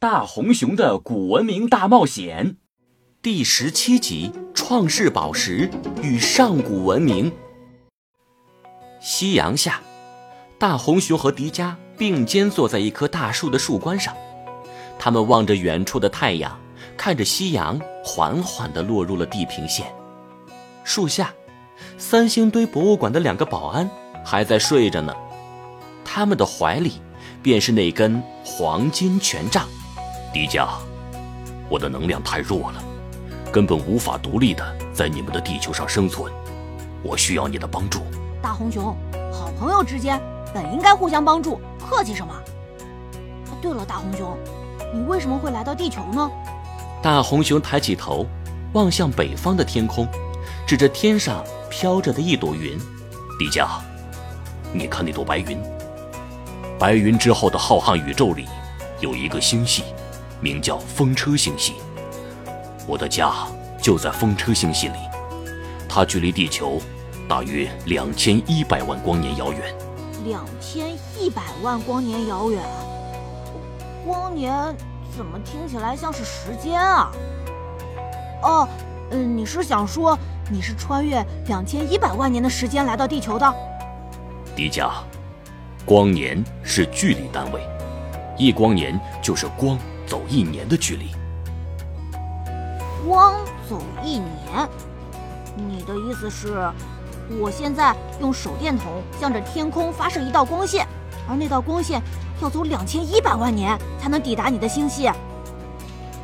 大红熊的古文明大冒险第十七集：创世宝石与上古文明。夕阳下，大红熊和迪迦并肩坐在一棵大树的树冠上，他们望着远处的太阳，看着夕阳缓缓地落入了地平线。树下，三星堆博物馆的两个保安还在睡着呢，他们的怀里便是那根黄金权杖。迪迦，我的能量太弱了，根本无法独立的在你们的地球上生存，我需要你的帮助。大红熊，好朋友之间本应该互相帮助，客气什么？对了，大红熊，你为什么会来到地球呢？大红熊抬起头，望向北方的天空，指着天上飘着的一朵云。迪迦，你看那朵白云，白云之后的浩瀚宇宙里，有一个星系。名叫风车星系，我的家就在风车星系里，它距离地球大约两千一百万光年遥远。两千一百万光年遥远，光年怎么听起来像是时间啊？哦，嗯，你是想说你是穿越两千一百万年的时间来到地球的？迪迦，光年是距离单位，一光年就是光。走一年的距离，光走一年。你的意思是，我现在用手电筒向着天空发射一道光线，而那道光线要走两千一百万年才能抵达你的星系。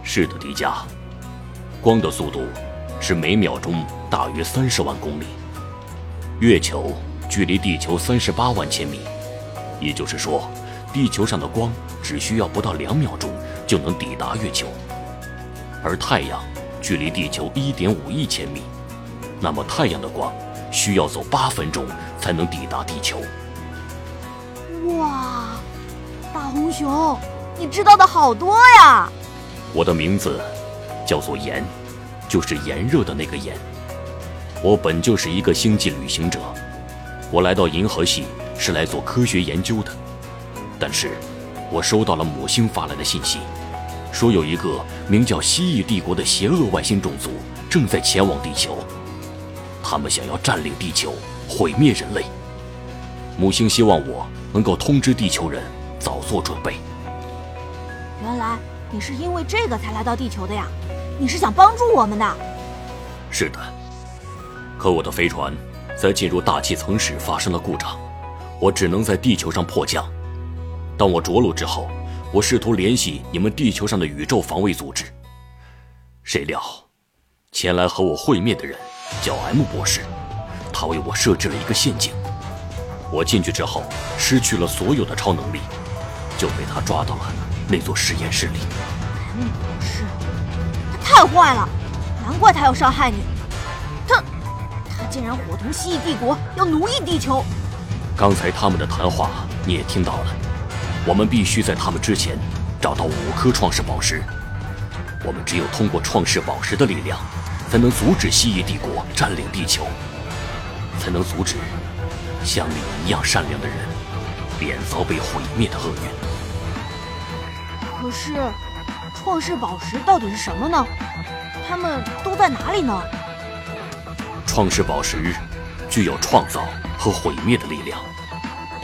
是的，迪迦，光的速度是每秒钟大约三十万公里。月球距离地球三十八万千米，也就是说，地球上的光只需要不到两秒钟。就能抵达月球，而太阳距离地球一点五亿千米，那么太阳的光需要走八分钟才能抵达地球。哇，大红熊，你知道的好多呀！我的名字叫做炎，就是炎热的那个炎。我本就是一个星际旅行者，我来到银河系是来做科学研究的，但是。我收到了母星发来的信息，说有一个名叫蜥蜴帝国的邪恶外星种族正在前往地球，他们想要占领地球，毁灭人类。母星希望我能够通知地球人，早做准备。原来你是因为这个才来到地球的呀？你是想帮助我们的？是的，可我的飞船在进入大气层时发生了故障，我只能在地球上迫降。当我着陆之后，我试图联系你们地球上的宇宙防卫组织。谁料，前来和我会面的人叫 M 博士，他为我设置了一个陷阱。我进去之后，失去了所有的超能力，就被他抓到了那座实验室里。M 博士，他太坏了，难怪他要伤害你。他，他竟然伙同蜥蜴帝国要奴役地球。刚才他们的谈话你也听到了。我们必须在他们之前找到五颗创世宝石。我们只有通过创世宝石的力量，才能阻止蜥蜴帝国占领地球，才能阻止像你一样善良的人免遭被毁灭的厄运。可是，创世宝石到底是什么呢？它们都在哪里呢？创世宝石具有创造和毁灭的力量。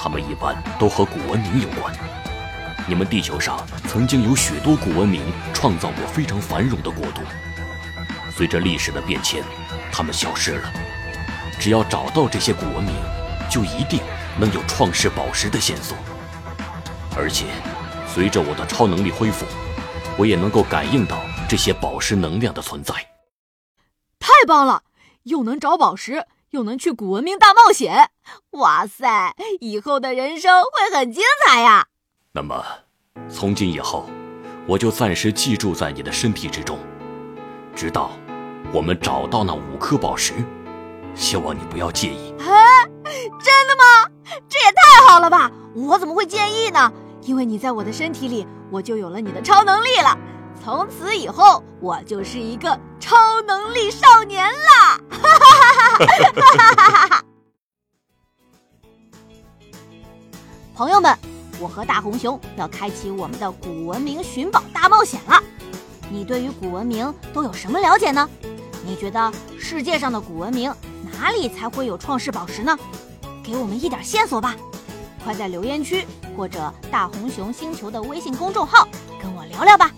他们一般都和古文明有关。你们地球上曾经有许多古文明创造过非常繁荣的国度，随着历史的变迁，他们消失了。只要找到这些古文明，就一定能有创世宝石的线索。而且，随着我的超能力恢复，我也能够感应到这些宝石能量的存在。太棒了，又能找宝石。又能去古文明大冒险，哇塞！以后的人生会很精彩呀。那么，从今以后，我就暂时寄住在你的身体之中，直到我们找到那五颗宝石。希望你不要介意。啊，真的吗？这也太好了吧！我怎么会介意呢？因为你在我的身体里，我就有了你的超能力了。从此以后，我就是一个超能力少年啦！哈哈哈哈哈哈！朋友们，我和大红熊要开启我们的古文明寻宝大冒险了。你对于古文明都有什么了解呢？你觉得世界上的古文明哪里才会有创世宝石呢？给我们一点线索吧！快在留言区或者大红熊星球的微信公众号跟我聊聊吧。